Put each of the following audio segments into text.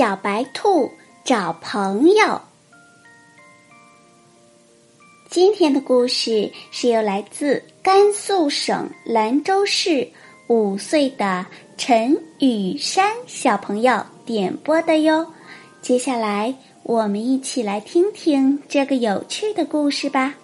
小白兔找朋友。今天的故事是由来自甘肃省兰州市五岁的陈雨山小朋友点播的哟。接下来，我们一起来听听这个有趣的故事吧。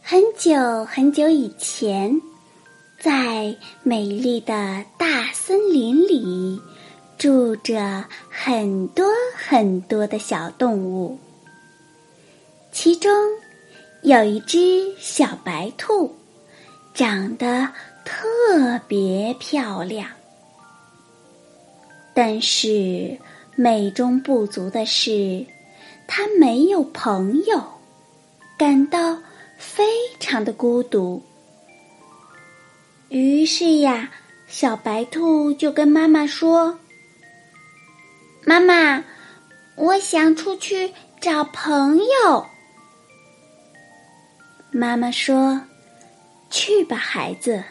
很久很久以前。在美丽的大森林里，住着很多很多的小动物。其中有一只小白兔，长得特别漂亮。但是美中不足的是，它没有朋友，感到非常的孤独。于是呀，小白兔就跟妈妈说：“妈妈，我想出去找朋友。”妈妈说：“去吧，孩子，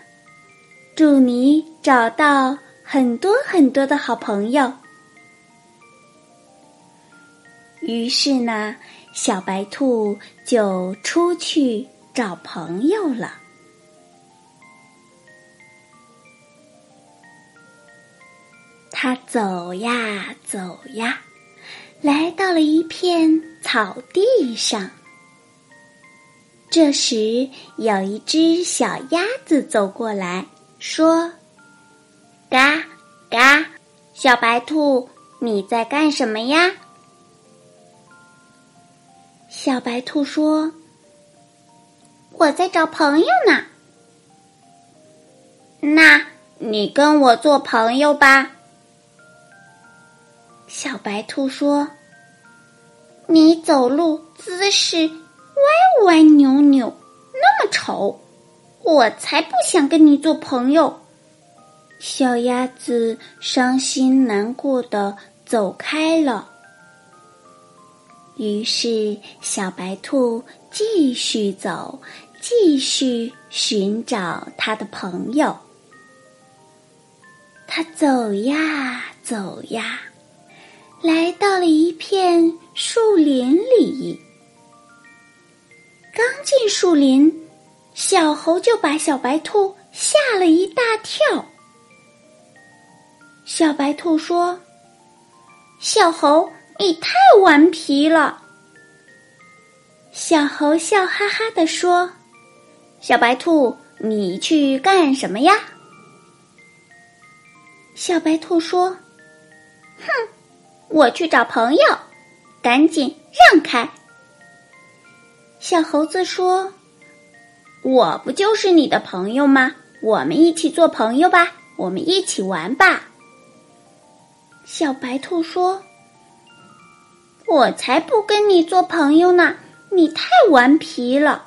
祝你找到很多很多的好朋友。”于是呢，小白兔就出去找朋友了。他走呀走呀，来到了一片草地上。这时，有一只小鸭子走过来说：“嘎嘎，小白兔，你在干什么呀？”小白兔说：“我在找朋友呢。”那你跟我做朋友吧。小白兔说：“你走路姿势歪歪扭扭，那么丑，我才不想跟你做朋友。”小鸭子伤心难过的走开了。于是，小白兔继续走，继续寻找他的朋友。他走呀走呀。来到了一片树林里，刚进树林，小猴就把小白兔吓了一大跳。小白兔说：“小猴，你太顽皮了。”小猴笑哈哈的说：“小白兔，你去干什么呀？”小白兔说：“哼。”我去找朋友，赶紧让开！小猴子说：“我不就是你的朋友吗？我们一起做朋友吧，我们一起玩吧。”小白兔说：“我才不跟你做朋友呢，你太顽皮了，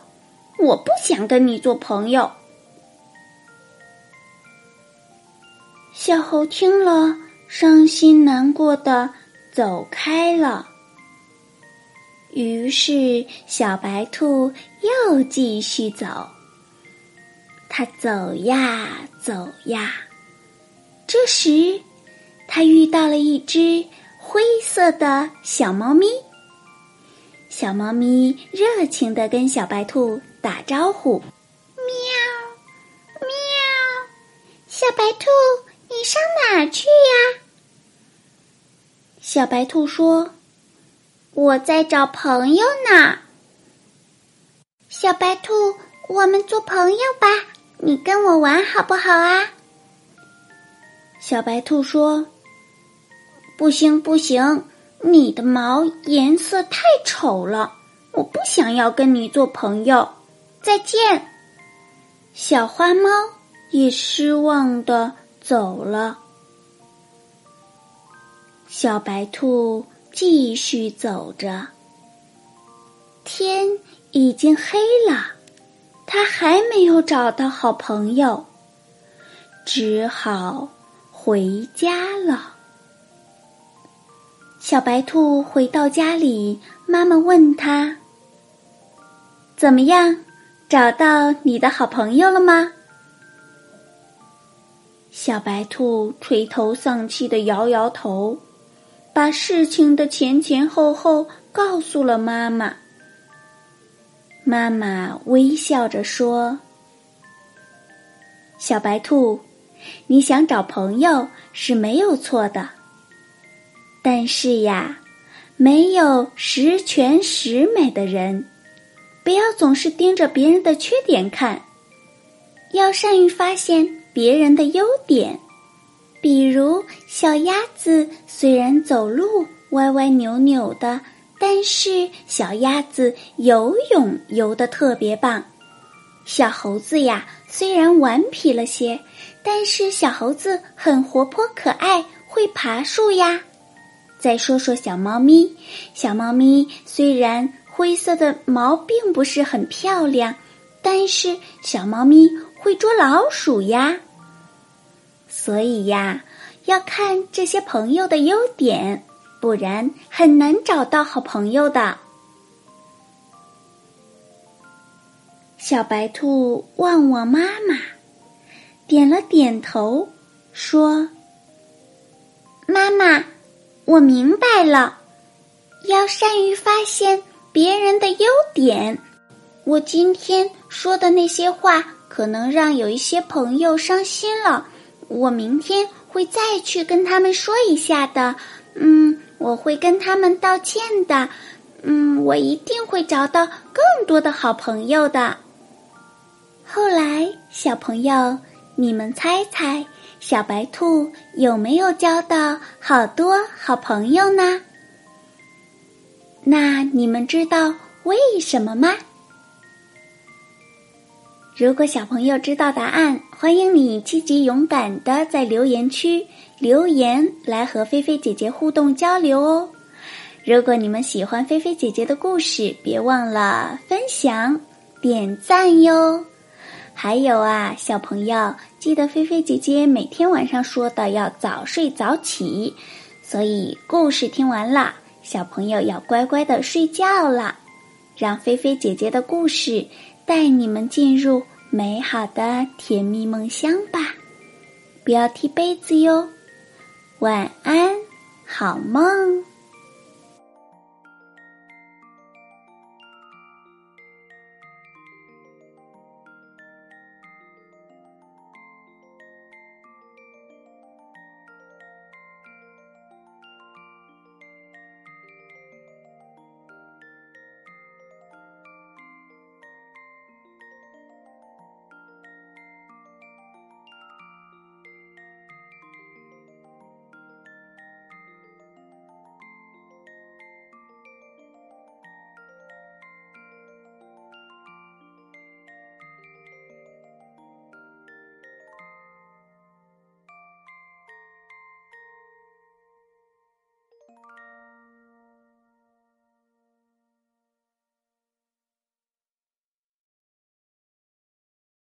我不想跟你做朋友。”小猴听了，伤心难过的。走开了。于是，小白兔又继续走。它走呀走呀，这时，它遇到了一只灰色的小猫咪。小猫咪热情的跟小白兔打招呼：“喵，喵，小白兔，你上哪儿去呀？”小白兔说：“我在找朋友呢。”小白兔，我们做朋友吧，你跟我玩好不好啊？小白兔说：“不行不行，你的毛颜色太丑了，我不想要跟你做朋友。再见。”小花猫也失望的走了。小白兔继续走着，天已经黑了，它还没有找到好朋友，只好回家了。小白兔回到家里，妈妈问他：“怎么样，找到你的好朋友了吗？”小白兔垂头丧气的摇摇头。把事情的前前后后告诉了妈妈。妈妈微笑着说：“小白兔，你想找朋友是没有错的，但是呀，没有十全十美的人，不要总是盯着别人的缺点看，要善于发现别人的优点。”比如小鸭子虽然走路歪歪扭扭的，但是小鸭子游泳游得特别棒。小猴子呀，虽然顽皮了些，但是小猴子很活泼可爱，会爬树呀。再说说小猫咪，小猫咪虽然灰色的毛并不是很漂亮，但是小猫咪会捉老鼠呀。所以呀，要看这些朋友的优点，不然很难找到好朋友的。小白兔望望妈妈，点了点头，说：“妈妈，我明白了，要善于发现别人的优点。我今天说的那些话，可能让有一些朋友伤心了。”我明天会再去跟他们说一下的，嗯，我会跟他们道歉的，嗯，我一定会找到更多的好朋友的。后来，小朋友，你们猜猜，小白兔有没有交到好多好朋友呢？那你们知道为什么吗？如果小朋友知道答案，欢迎你积极勇敢的在留言区留言来和菲菲姐姐互动交流哦。如果你们喜欢菲菲姐姐的故事，别忘了分享、点赞哟。还有啊，小朋友记得菲菲姐姐每天晚上说的要早睡早起，所以故事听完了，小朋友要乖乖的睡觉了，让菲菲姐姐的故事。带你们进入美好的甜蜜梦乡吧，不要踢被子哟。晚安，好梦。